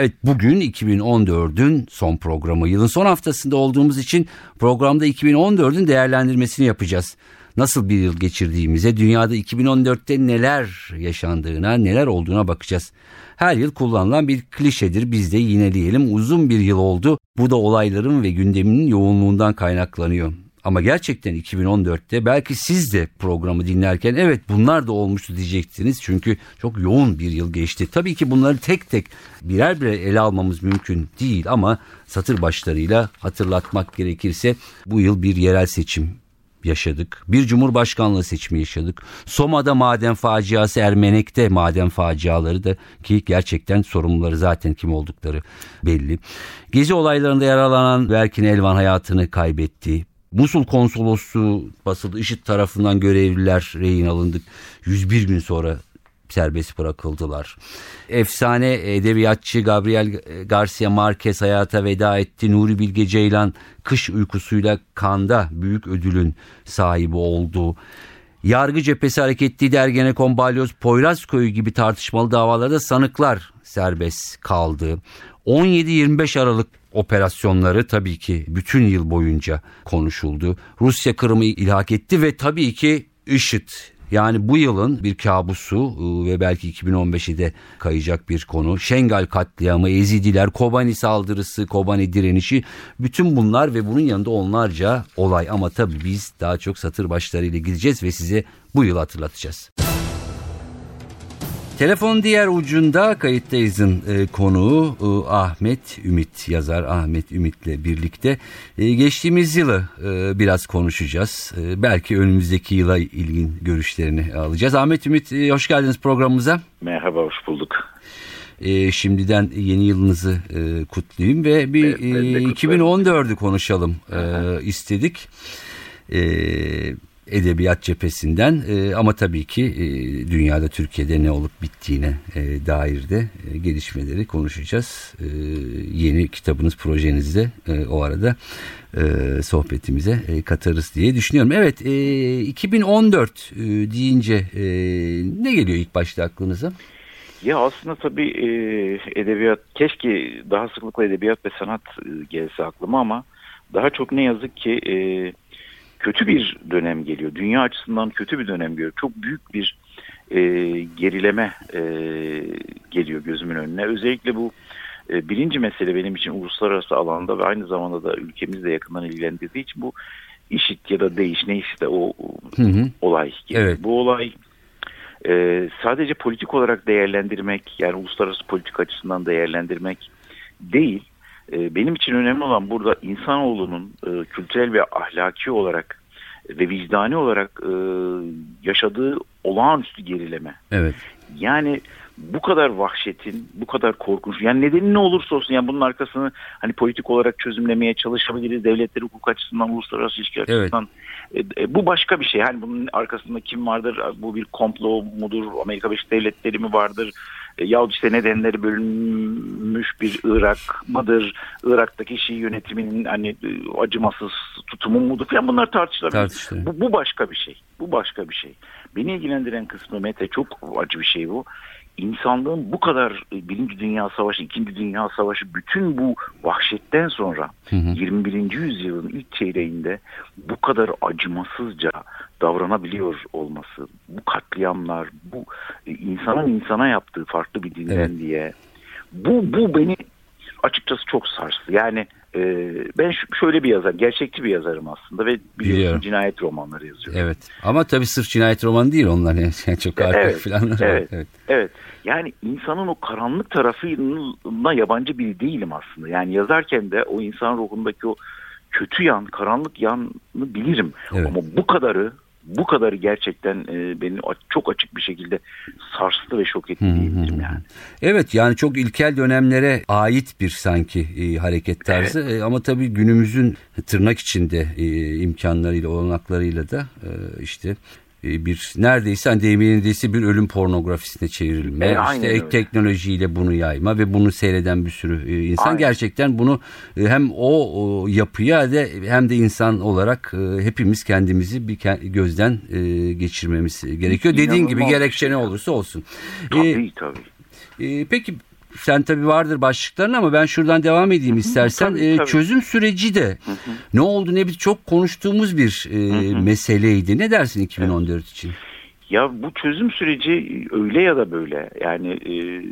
Evet bugün 2014'ün son programı. Yılın son haftasında olduğumuz için programda 2014'ün değerlendirmesini yapacağız. Nasıl bir yıl geçirdiğimize, dünyada 2014'te neler yaşandığına, neler olduğuna bakacağız. Her yıl kullanılan bir klişedir biz de yineleyelim. Uzun bir yıl oldu. Bu da olayların ve gündeminin yoğunluğundan kaynaklanıyor. Ama gerçekten 2014'te belki siz de programı dinlerken evet bunlar da olmuştu diyeceksiniz. Çünkü çok yoğun bir yıl geçti. Tabii ki bunları tek tek birer birer ele almamız mümkün değil ama satır başlarıyla hatırlatmak gerekirse bu yıl bir yerel seçim yaşadık. Bir cumhurbaşkanlığı seçimi yaşadık. Soma'da maden faciası, Ermenek'te maden faciaları da ki gerçekten sorumluları zaten kim oldukları belli. Gezi olaylarında yaralanan Berkin Elvan hayatını kaybetti. Musul konsolosluğu basıldı. IŞİD tarafından görevliler rehin alındık. 101 gün sonra serbest bırakıldılar. Efsane edebiyatçı Gabriel Garcia Marquez hayata veda etti. Nuri Bilge Ceylan kış uykusuyla kanda büyük ödülün sahibi oldu. Yargı cephesi hareketli Ergenekon, Balyoz, Poyrazköy gibi tartışmalı davalarda sanıklar serbest kaldı. 17-25 Aralık operasyonları tabii ki bütün yıl boyunca konuşuldu. Rusya Kırım'ı ilhak etti ve tabii ki IŞİD yani bu yılın bir kabusu ıı, ve belki 2015'i de kayacak bir konu. Şengal katliamı, Ezidiler, Kobani saldırısı, Kobani direnişi bütün bunlar ve bunun yanında onlarca olay. Ama tabii biz daha çok satır başlarıyla gideceğiz ve size bu yıl hatırlatacağız. Telefon diğer ucunda kayıttayızın e, konuğu e, Ahmet Ümit yazar Ahmet Ümit'le birlikte e, geçtiğimiz yılı e, biraz konuşacağız. E, belki önümüzdeki yıla ilgin görüşlerini alacağız. Ahmet Ümit e, hoş geldiniz programımıza. Merhaba hoş bulduk. E, şimdiden yeni yılınızı e, kutlayayım ve bir Evet, e, kutlarım. 2014'ü konuşalım e, istedik. E, edebiyat cephesinden e, ama tabii ki e, dünyada Türkiye'de ne olup bittiğine e, dair de e, gelişmeleri konuşacağız. E, yeni kitabınız projenizde e, o arada e, sohbetimize e, katarız diye düşünüyorum. Evet e, 2014 e, deyince e, ne geliyor ilk başta aklınıza? Ya aslında tabii e, edebiyat keşke daha sıklıkla edebiyat ve sanat e, gelse aklıma ama daha çok ne yazık ki e, kötü bir dönem geliyor. Dünya açısından kötü bir dönem geliyor. Çok büyük bir e, gerileme e, geliyor gözümün önüne. Özellikle bu e, birinci mesele benim için uluslararası alanda ve aynı zamanda da ülkemizle yakından ilgilendirdiği için bu işit ya da değiş neyse o Hı hı. olay. Evet. Bu olay e, sadece politik olarak değerlendirmek yani uluslararası politik açısından değerlendirmek değil. E, benim için önemli olan burada insanoğlunun e, kültürel ve ahlaki olarak ve vicdani olarak e, yaşadığı olağanüstü gerileme. Evet. Yani bu kadar vahşetin, bu kadar korkunç, yani nedeni ne olursa olsun, yani bunun arkasını hani politik olarak çözümlemeye çalışabiliriz, devletleri hukuk açısından, uluslararası ilişki Evet. açısından. E, e, bu başka bir şey. Hani bunun arkasında kim vardır, bu bir komplo mudur, Amerika Birleşik Devletleri mi vardır, yahut işte nedenleri bölünmüş bir Irak mıdır, Irak'taki Şii yönetiminin hani e, acımasız tutumu mudur falan bunlar tartışılabilir. Bu, bu başka bir şey. Bu başka bir şey. Beni ilgilendiren kısmı Mete çok acı bir şey bu. İnsanlığın bu kadar e, Birinci Dünya Savaşı, İkinci Dünya Savaşı bütün bu vahşetten sonra Hı hı. 21. yüzyılın ilk çeyreğinde bu kadar acımasızca davranabiliyor olması, bu katliamlar, bu e, insanın insana yaptığı farklı bir dinden Evet. diye bu bu beni açıkçası çok sarstı. Yani e, ben şöyle bir yazar, gerçekçi bir yazarım aslında ve biliyorsun Biliyorum. cinayet romanları yazıyorum. Evet. Ama tabii sırf cinayet romanı değil onlar yani çok arka Evet, falan. evet. evet. Evet. Yani insanın o karanlık tarafına yabancı biri değilim aslında. Yani yazarken de o insan ruhundaki o kötü yan, karanlık yanını bilirim. Evet. Ama bu kadarı bu kadarı gerçekten e, beni çok açık bir şekilde sarstı ve şok etti diyebilirim yani. Evet yani çok ilkel dönemlere ait bir sanki e, hareket tarzı evet. e, ama tabii günümüzün tırnak içinde e, imkanlarıyla olanaklarıyla da e, işte bir neredeyse hani deyimindeyse bir ölüm pornografisine çevrilme. E, işte ek teknolojiyle bunu yayma ve bunu seyreden bir sürü e, insan aynen. gerçekten bunu e, hem o, o yapıya de hem de insan olarak hepimiz kendimizi bir gözden geçirmemiz gerekiyor. İnanılmaz Dediğin gibi gerekçe ne olursa olsun. Tabii ee, tabii. Peki sen tabi vardır başlıkların ama ben şuradan devam edeyim istersen. Tabii, tabii. çözüm süreci de ne oldu ne biz çok konuştuğumuz bir e, meseleydi. Ne dersin 2014 evet. için? Ya bu çözüm süreci öyle ya da böyle yani e,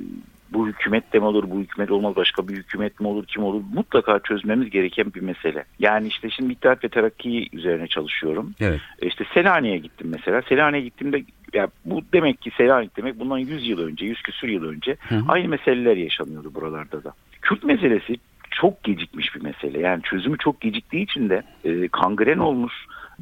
bu hükümet de mi olur, bu hükümet olmaz, başka bir hükümet mi olur, kim olur mutlaka çözmemiz gereken bir mesele. Yani işte şimdi İttihat ve Terakki üzerine çalışıyorum. Evet. E, işte Selanik'e gittim mesela. Selanik'e gittiğimde ya bu demek ki Selanik demek bundan 100 yıl önce, 100 küsur yıl önce hı hı. aynı meseleler yaşanıyordu buralarda da. Kürt meselesi çok gecikmiş bir mesele. Yani çözümü çok geciktiği için de e, kangren olmuş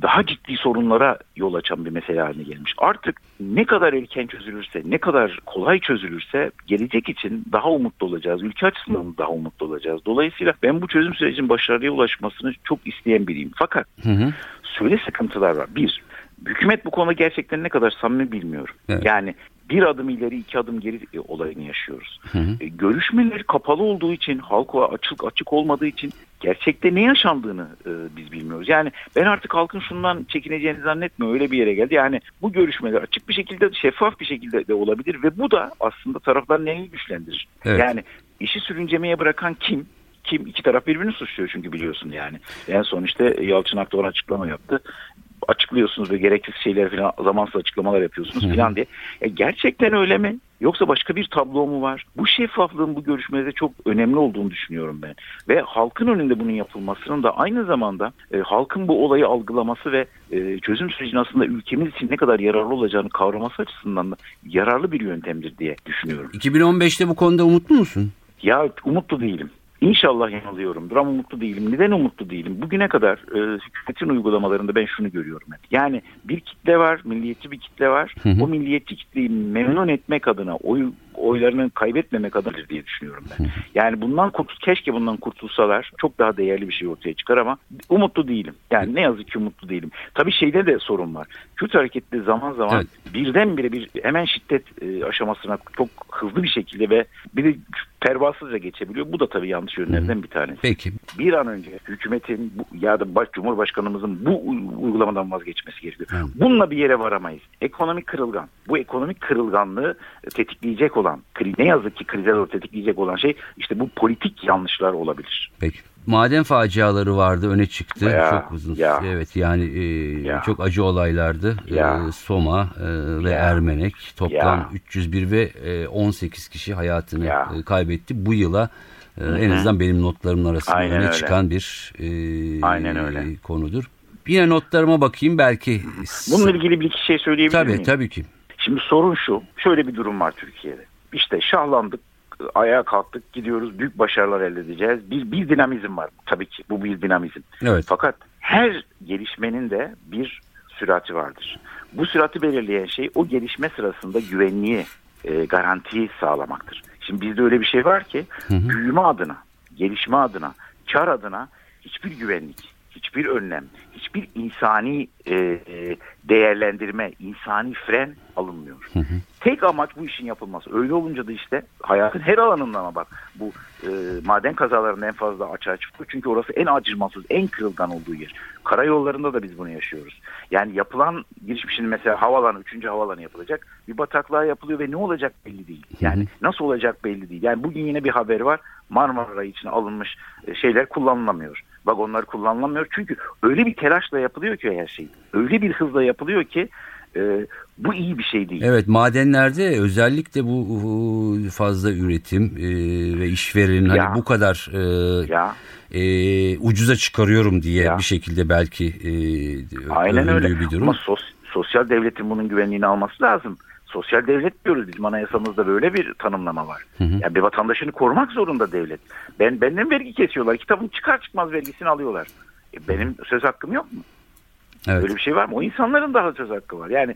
daha ciddi sorunlara yol açan bir mesele haline gelmiş. Artık ne kadar erken çözülürse, ne kadar kolay çözülürse gelecek için daha umutlu olacağız. Ülke açısından daha umutlu olacağız. Dolayısıyla ben bu çözüm sürecinin başarıya ulaşmasını çok isteyen biriyim. Fakat hı hı. şöyle sıkıntılar var. Bir, hükümet bu konuda gerçekten ne kadar samimi bilmiyorum. Evet. Yani bir adım ileri iki adım geri e, olayını yaşıyoruz. Hı hı. E, görüşmeler kapalı olduğu için halka açık açık olmadığı için gerçekte ne yaşandığını e, biz bilmiyoruz. Yani ben artık halkın şundan çekineceğini zannetmiyorum. Öyle bir yere geldi. Yani bu görüşmeler açık bir şekilde şeffaf bir şekilde de olabilir ve bu da aslında tarafların elini güçlendirir. Evet. Yani işi sürüncemeye bırakan kim? kim iki taraf birbirini suçluyor çünkü biliyorsun yani. En son işte Yalçın Akdoğan açıklama yaptı açıklıyorsunuz ve gereksiz şeyler falan zamansız açıklamalar yapıyorsunuz falan diye. Ya gerçekten öyle mi? Yoksa başka bir tablo mu var? Bu şeffaflığın bu görüşmede çok önemli olduğunu düşünüyorum ben. Ve halkın önünde bunun yapılmasının da aynı zamanda e, halkın bu olayı algılaması ve e, çözüm sürecinin aslında ülkemiz için ne kadar yararlı olacağını kavraması açısından da yararlı bir yöntemdir diye düşünüyorum. 2015'te bu konuda umutlu musun? Ya umutlu değilim. İnşallah yanılıyorumdur ama umutlu değilim. Neden umutlu değilim? Bugüne kadar e, hükümetin uygulamalarında ben şunu görüyorum hep. Yani bir kitle var, milliyetçi bir kitle var. Hı hı. O milliyetçi kitleyi memnun etmek adına oy oylarını kaybetmemek adınadır diye düşünüyorum ben. Yani bundan kurt keşke bundan kurtulsalar çok daha değerli bir şey ortaya çıkar ama umutlu değilim. Yani ne yazık ki umutlu değilim. Tabii şeyde de sorun var. Kürt hareketli zaman zaman evet. birdenbire bir hemen şiddet e, aşamasına çok hızlı bir şekilde ve bir de pervasızca geçebiliyor. Bu da tabii yanlış yönlerden bir tanesi. Peki. Bir an önce hükümetin ya da baş, Cumhurbaşkanımızın bu uygulamadan vazgeçmesi gerekiyor. Hı. Bununla bir yere varamayız. Ekonomik kırılgan. Bu ekonomik kırılganlığı tetikleyecek olan, ne yazık ki krize doğru tetikleyecek olan şey işte bu politik yanlışlar olabilir. Peki. Maden faciaları vardı öne çıktı ya, çok uzun ya, evet yani e, ya, çok acı olaylardı ya, e, Soma e, ve ya, Ermenek toplam ya, 301 ve e, 18 kişi hayatını ya. e, kaybetti bu yıla e, en azından benim notlarımın arasında Aynen öne öyle. çıkan bir e, Aynen öyle. konudur. Yine notlarıma bakayım belki. Bununla ilgili bir iki şey söyleyebilir tabii, miyim? Tabii ki. Şimdi sorun şu. Şöyle bir durum var Türkiye'de. İşte şahlandık, ayağa kalktık, gidiyoruz, büyük başarılar elde edeceğiz. Bir, bir dinamizm var tabii ki. Bu bir dinamizm. Evet. Fakat her gelişmenin de bir sürati vardır. Bu sürati belirleyen şey o gelişme sırasında güvenliği, e, garantiyi sağlamaktır. Şimdi bizde öyle bir şey var ki hı hı. büyüme adına, gelişme adına, kar adına hiçbir güvenlik, hiçbir önlem, hiçbir insani e, e, değerlendirme, insani fren alınmıyor. Hı hı. Tek amaç bu işin yapılması. Öyle olunca da işte hayatın her alanında ama bak bu e, maden kazalarının en fazla açığa çıktı. Çünkü orası en acırmasız, en kırılgan olduğu yer. Karayollarında da biz bunu yaşıyoruz. Yani yapılan girişmişin mesela havalanı, üçüncü havalanı yapılacak. Bir bataklığa yapılıyor ve ne olacak belli değil. Yani hı hı. nasıl olacak belli değil. Yani bugün yine bir haber var. Marmara için alınmış e, şeyler kullanılamıyor. Vagonlar kullanılamıyor. Çünkü öyle bir telaşla yapılıyor ki her şey. Öyle bir hızla yapılıyor ki e, bu iyi bir şey değil. Evet madenlerde özellikle bu fazla üretim e, ve işverenin hani bu kadar e, ya. E, ucuza çıkarıyorum diye ya. bir şekilde belki e, Aynen öyle. bir durum. Ama sos, sosyal devletin bunun güvenliğini alması lazım. Sosyal devlet diyoruz bizim anayasamızda böyle bir tanımlama var. Hı hı. Yani bir vatandaşını korumak zorunda devlet. Ben benden vergi kesiyorlar. Kitabım çıkar çıkmaz vergisini alıyorlar. E, benim söz hakkım yok mu? Evet. Böyle bir şey var mı? O insanların daha söz hakkı var. Yani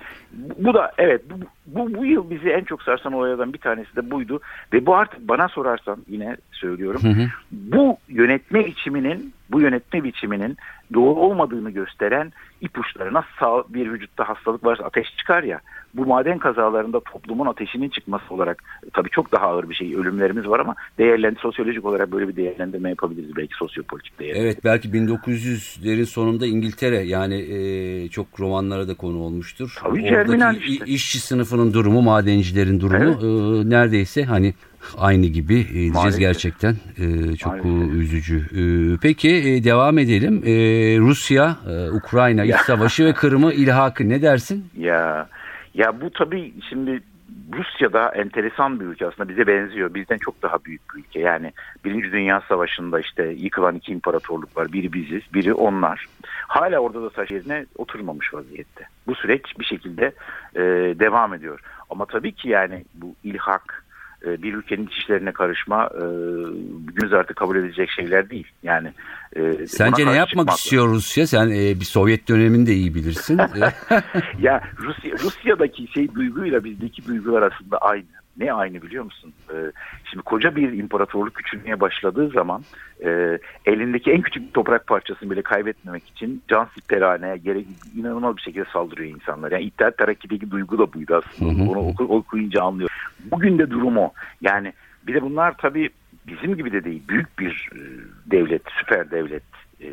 bu da evet bu, bu, bu yıl bizi en çok sarsan olaylardan bir tanesi de buydu. Ve bu artık bana sorarsan yine söylüyorum. Hı hı. Bu yönetme biçiminin bu yönetme biçiminin doğru olmadığını gösteren ipuçları nasıl sağ, bir vücutta hastalık varsa ateş çıkar ya bu maden kazalarında toplumun ateşinin çıkması olarak tabii çok daha ağır bir şey ölümlerimiz var ama değerlendi sosyolojik olarak böyle bir değerlendirme yapabiliriz belki sosyopolitik değer. Evet belki 1900'lerin sonunda İngiltere yani e, çok romanlara da konu olmuştur. Tabii Oradaki işte. işçi sınıfının durumu, madencilerin durumu e, neredeyse hani aynı gibi e, diyeceğiz Maalesef. gerçekten e, çok Maalesef. üzücü. E, peki e, devam edelim. E, Rusya, e, Ukrayna iç savaşı ve Kırım'ı ilhakı ne dersin? Ya ya bu tabii şimdi Rusya da enteresan bir ülke aslında bize benziyor. Bizden çok daha büyük bir ülke. Yani Birinci Dünya Savaşı'nda işte yıkılan iki imparatorluk var. Biri biziz, biri onlar. Hala orada da taş yerine oturmamış vaziyette. Bu süreç bir şekilde e, devam ediyor. Ama tabii ki yani bu ilhak, e, bir ülkenin iç işlerine karışma e, günümüz artık kabul edilecek şeyler değil. Yani e, Sence ne yapmak çıkmak istiyor Rusya? Sen e, bir Sovyet dönemini de iyi bilirsin. Ya Rusya Rusya'daki şey duyguyla bizdeki duygular aslında aynı. Ne aynı biliyor musun? Ee, şimdi koca bir imparatorluk küçülmeye başladığı zaman e, elindeki en küçük bir toprak parçasını bile kaybetmemek için can siperhaneye gerek inanılmaz bir şekilde saldırıyor insanlar. Yani İttihat Terakki'deki duygu da buydu aslında. Onu oku, okuyunca anlıyor. Bugün de durum o. Yani bir de bunlar tabii bizim gibi de değil. Büyük bir e, devlet, süper devlet e,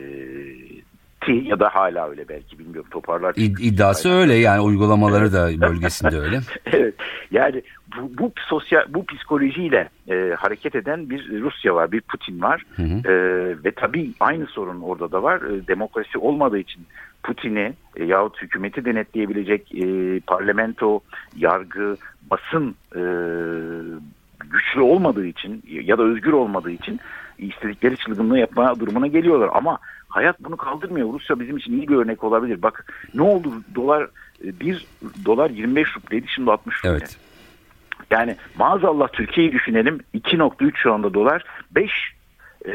ti ya da hala öyle belki bilmiyorum toparlar. İd- iddiası öyle yani uygulamaları da bölgesinde öyle. evet. Yani bu, bu sosyal bu psikolojiyle e, hareket eden bir Rusya var, bir Putin var. Hı hı. E, ve tabii aynı sorun orada da var. E, demokrasi olmadığı için Putin'i e, yahut hükümeti denetleyebilecek e, parlamento, yargı, basın e, güçlü olmadığı için ya da özgür olmadığı için istedikleri çılgınlığı yapma durumuna geliyorlar. Ama hayat bunu kaldırmıyor. Rusya bizim için iyi bir örnek olabilir. Bak ne oldu dolar e, bir dolar 25 rubleydi şimdi 60 ruble. Evet. Yani maazallah Türkiye'yi düşünelim 2.3 şu anda dolar 5 e,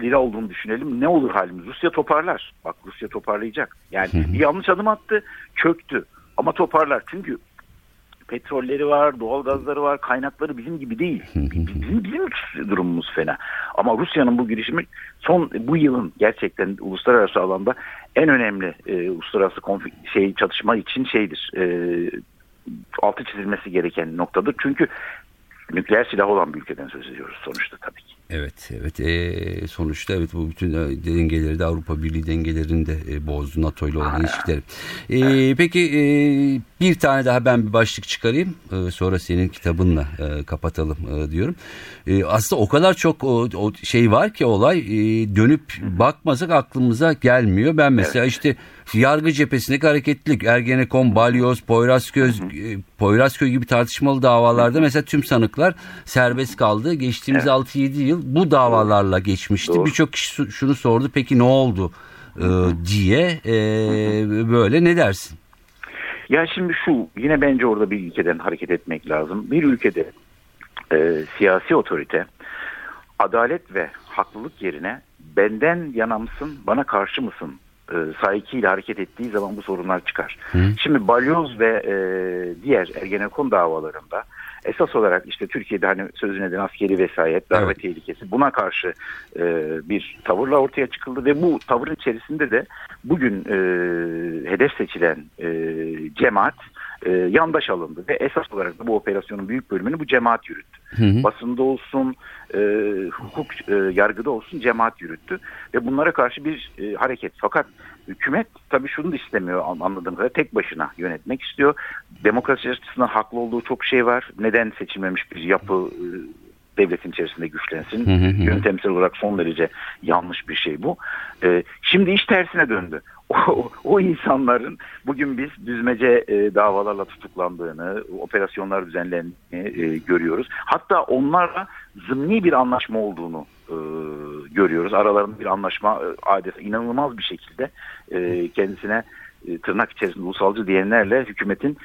lira olduğunu düşünelim ne olur halimiz Rusya toparlar bak Rusya toparlayacak yani bir yanlış adım attı çöktü ama toparlar çünkü petrolleri var, doğalgazları var, kaynakları bizim gibi değil. Bizim, bizim durumumuz fena. Ama Rusya'nın bu girişimi son bu yılın gerçekten uluslararası alanda en önemli e, uluslararası konflik şey çatışma için şeydir. E, altı çizilmesi gereken noktadır. Çünkü nükleer silah olan bir ülkeden söz ediyoruz sonuçta tabii ki. Evet, evet. E, sonuçta evet bu bütün e, dengeleri de Avrupa Birliği dengelerini de e, bozdu NATO ile olan ilişkileri. E, peki e, bir tane daha ben bir başlık çıkarayım. E, sonra senin kitabınla e, kapatalım e, diyorum. E, aslında o kadar çok o, o şey var ki olay e, dönüp bakmasak aklımıza gelmiyor. Ben mesela işte yargı cephesindeki hareketlilik, Ergenekon, Balyoz, Poyrazköz, e, Poyrazköy gibi tartışmalı davalarda mesela tüm sanıklar serbest kaldı. Geçtiğimiz 6-7 yıl bu davalarla geçmişti. Birçok kişi şunu sordu peki ne oldu e, diye e, böyle ne dersin? Ya şimdi şu yine bence orada bir ülkeden hareket etmek lazım. Bir ülkede e, siyasi otorite adalet ve haklılık yerine benden yana mısın bana karşı mısın e, sahikiyle hareket ettiği zaman bu sorunlar çıkar. Şimdi balyoz ve e, diğer Ergenekon davalarında esas olarak işte Türkiye'de hani sözün edilen askeri vesayet, darbe Evet. tehlikesi buna karşı e, bir tavırla ortaya çıkıldı ve bu tavırın içerisinde de bugün e, hedef seçilen e, cemaat e, yandaş alındı ve esas olarak da bu operasyonun büyük bölümünü bu cemaat yürüttü. Basında olsun, e, hukuk e, yargıda olsun cemaat yürüttü ve bunlara karşı bir e, hareket. Fakat hükümet tabii şunu da istemiyor an- anladığım kadarıyla tek başına yönetmek istiyor. Demokrasi açısından haklı olduğu çok şey var. Neden seçilmemiş bir yapı e, devletin içerisinde güçlensin? Yöntemsel olarak son derece yanlış bir şey bu. E, şimdi iş tersine döndü. O, o insanların bugün biz düzmece e, davalarla tutuklandığını, operasyonlar düzenlendiğini e, görüyoruz. Hatta onlarla zımni bir anlaşma olduğunu e, görüyoruz. Aralarında bir anlaşma e, adeta inanılmaz bir şekilde e, kendisine e, tırnak içerisinde ulusalcı diyenlerle hükümetin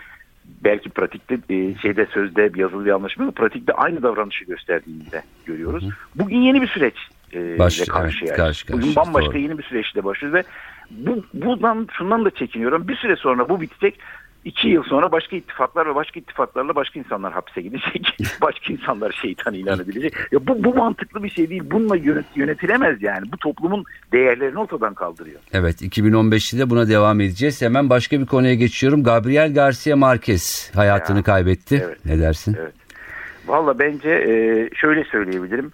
belki pratikte e, şeyde sözde bir yazılı bir anlaşma pratikte aynı davranışı gösterdiğini de görüyoruz. Bugün yeni bir süreç e, Baş- ile karşıyayız. evet, karşı Bugün karşıyayız, bambaşka doğru. yeni bir süreçle başlıyoruz ve bu, buradan şundan da çekiniyorum. Bir süre sonra bu bitecek. İki yıl sonra başka ittifaklar ve başka ittifaklarla başka insanlar hapse gidecek. başka insanlar şeytan ilan edilecek. Ya bu, bu mantıklı bir şey değil. Bununla yönet, yönetilemez yani. Bu toplumun değerlerini ortadan kaldırıyor. Evet 2015'te de buna devam edeceğiz. Hemen başka bir konuya geçiyorum. Gabriel Garcia Marquez hayatını Ya, kaybetti. evet. Ne dersin? Evet. Valla bence e, şöyle söyleyebilirim.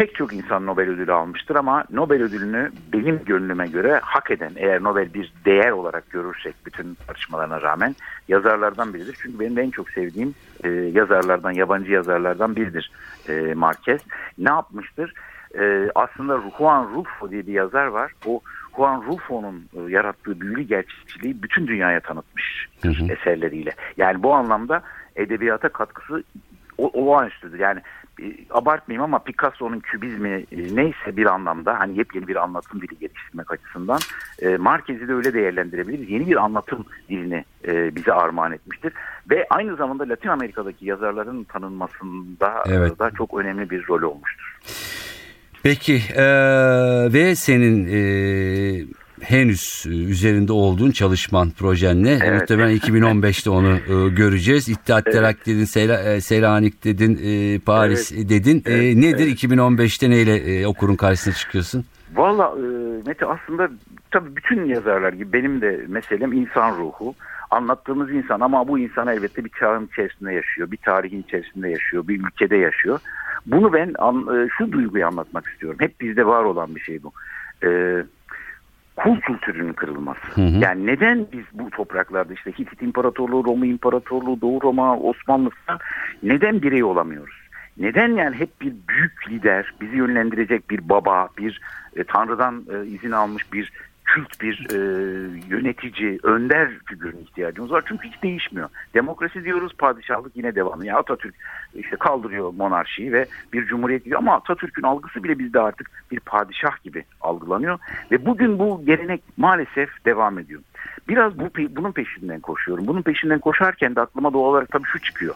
Pek çok insan Nobel ödülü almıştır ama Nobel ödülünü benim gönlüme göre hak eden eğer Nobel bir değer olarak görürsek bütün tartışmalarına rağmen yazarlardan biridir. Çünkü benim de en çok sevdiğim e, yazarlardan, yabancı yazarlardan biridir e, Marquez. Ne yapmıştır? E, aslında Juan Rulfo diye bir yazar var. O Juan Rulfo'nun e, yarattığı büyülü gerçekçiliği bütün dünyaya tanıtmış Hı hı. eserleriyle. Yani bu anlamda edebiyata katkısı o- olağanüstüdür. Yani abartmayayım ama Picasso'nun kübizmi e, neyse bir anlamda hani yepyeni bir anlatım dili geliştirmek açısından e, Marquez'i de öyle değerlendirebiliriz. Yeni bir anlatım dilini e, bize armağan etmiştir. Ve aynı zamanda Latin Amerika'daki yazarların tanınmasında e, Evet. da çok önemli bir rol olmuştur. Peki eee, ve senin eee, henüz üzerinde olduğun çalışman projenle Evet. muhtemelen 2015'te onu eee, göreceğiz. İttihat Evet. Terakki dedin, Seyla, eee, Selanik dedin, eee, Paris dedin. Eee, Evet, nedir evet. 2015'te neyle eee, okurun karşısına çıkıyorsun? Valla e, Mete aslında tabii bütün yazarlar gibi benim de meselem insan ruhu. Anlattığımız insan ama bu insan elbette bir çağın içerisinde yaşıyor, bir tarihin içerisinde yaşıyor, bir ülkede yaşıyor. Bunu ben an- e, şu duyguyu anlatmak istiyorum. Hep bizde var olan bir şey bu. E, kul kültürünün kırılması. Hı hı. Yani neden biz bu topraklarda işte Hitit İmparatorluğu, Roma İmparatorluğu, Doğu Roma, Osmanlı neden birey olamıyoruz? Neden yani hep bir büyük lider, bizi yönlendirecek bir baba, bir e, Tanrı'dan e, izin almış bir kült bir e, yönetici, önder figürüne ihtiyacımız var. Çünkü hiç değişmiyor. Demokrasi diyoruz, padişahlık yine devam. Ya Atatürk işte kaldırıyor monarşiyi ve bir cumhuriyet diyor ama Atatürk'ün algısı bile bizde artık bir padişah gibi algılanıyor ve bugün bu gelenek maalesef devam ediyor. Biraz bu bunun peşinden koşuyorum. Bunun peşinden koşarken de aklıma doğal olarak tabii şu çıkıyor.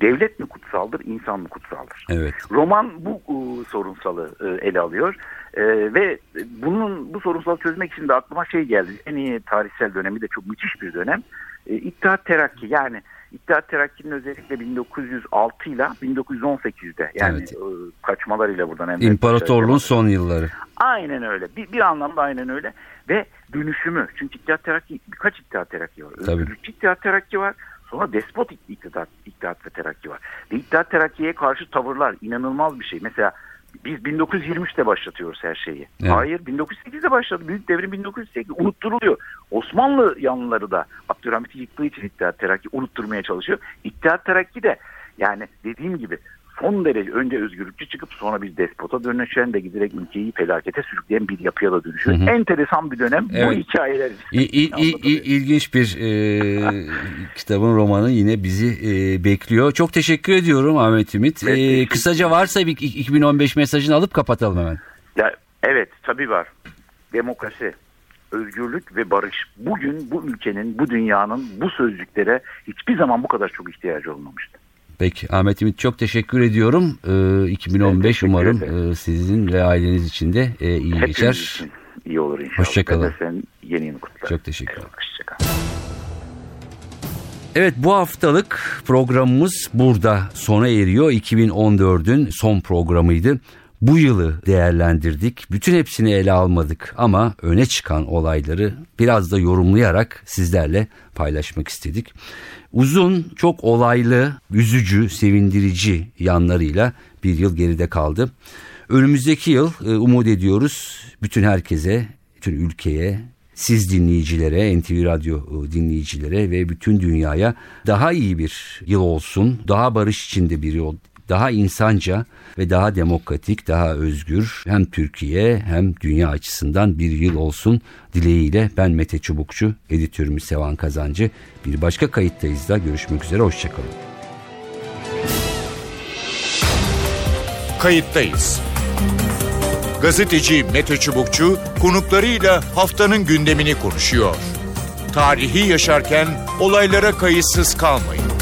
Devlet mi kutsaldır, insan mı kutsaldır? Evet. Roman bu e, sorunsalı e, ele alıyor E, ve bunun bu sorunsalı çözmek için de aklıma şey geldi. En iyi tarihsel dönemi de çok müthiş bir dönem. E, İttihat Terakki yani İttihat Terakki'nin özellikle 1906 ile 1918'de yani Evet. e, kaçmalarıyla buradan en İmparatorluğun son yılları. Aynen öyle. Bir, bir anlamda aynen öyle. Ve dönüşümü. Çünkü İttihat Terakki birkaç İttihat Terakki var. Tabii. İttihat Terakki var. Sonra despot İttihat, İttihat ve Terakki var. Ve İttihat Terakki'ye karşı tavırlar inanılmaz bir şey. Mesela biz 1923'te başlatıyoruz her şeyi. Evet. Hayır 1908'de başladı. Büyük devrim 1908 unutturuluyor. Osmanlı yanlıları da Abdülhamit'i yıktığı için İttihat Terakki unutturmaya çalışıyor. İttihat Terakki de yani dediğim gibi son derece önce özgürlükçü çıkıp sonra bir despota dönüşen ve giderek ülkeyi felakete sürükleyen bir yapıya da dönüşüyor. Hı hı. Enteresan bir dönem bu Evet. hikayeler. İ, i- i- i- ilginç bir e, kitabın romanı yine bizi e, bekliyor. Çok teşekkür ediyorum Ahmet Ümit. E, kısaca varsa bir 2015 mesajını alıp kapatalım hemen. Ya, evet tabii var. Demokrasi, özgürlük ve barış. Bugün bu ülkenin, bu dünyanın bu sözcüklere hiçbir zaman bu kadar çok ihtiyacı olmamıştı. Peki Ahmet Ümit çok teşekkür ediyorum. E, 2015 teşekkür umarım e, sizin ve aileniz için de e, iyi Hepimiz geçer. için iyi olur inşallah. Hoşça kalın. Ben yeni yeni kutlarım. Çok teşekkür ederim. Hoşça kal. Evet bu haftalık programımız burada sona eriyor. 2014'ün son programıydı. Bu yılı değerlendirdik. Bütün hepsini ele almadık ama öne çıkan olayları biraz da yorumlayarak sizlerle paylaşmak istedik. Uzun, çok olaylı, üzücü, sevindirici yanlarıyla bir yıl geride kaldı. Önümüzdeki yıl e, umut ediyoruz bütün herkese, bütün ülkeye, siz dinleyicilere, NTV Radyo e, dinleyicilere ve bütün dünyaya daha iyi bir yıl olsun, daha barış içinde bir yıl, daha insanca ve daha demokratik, daha özgür hem Türkiye hem dünya açısından bir yıl olsun dileğiyle ben Mete Çubukçu, editörümüz Sevan Kazancı. Bir başka kayıttayız da görüşmek üzere, hoşçakalın. Kayıttayız. Gazeteci Mete Çubukçu konuklarıyla haftanın gündemini konuşuyor. Tarihi yaşarken olaylara kayıtsız kalmayın.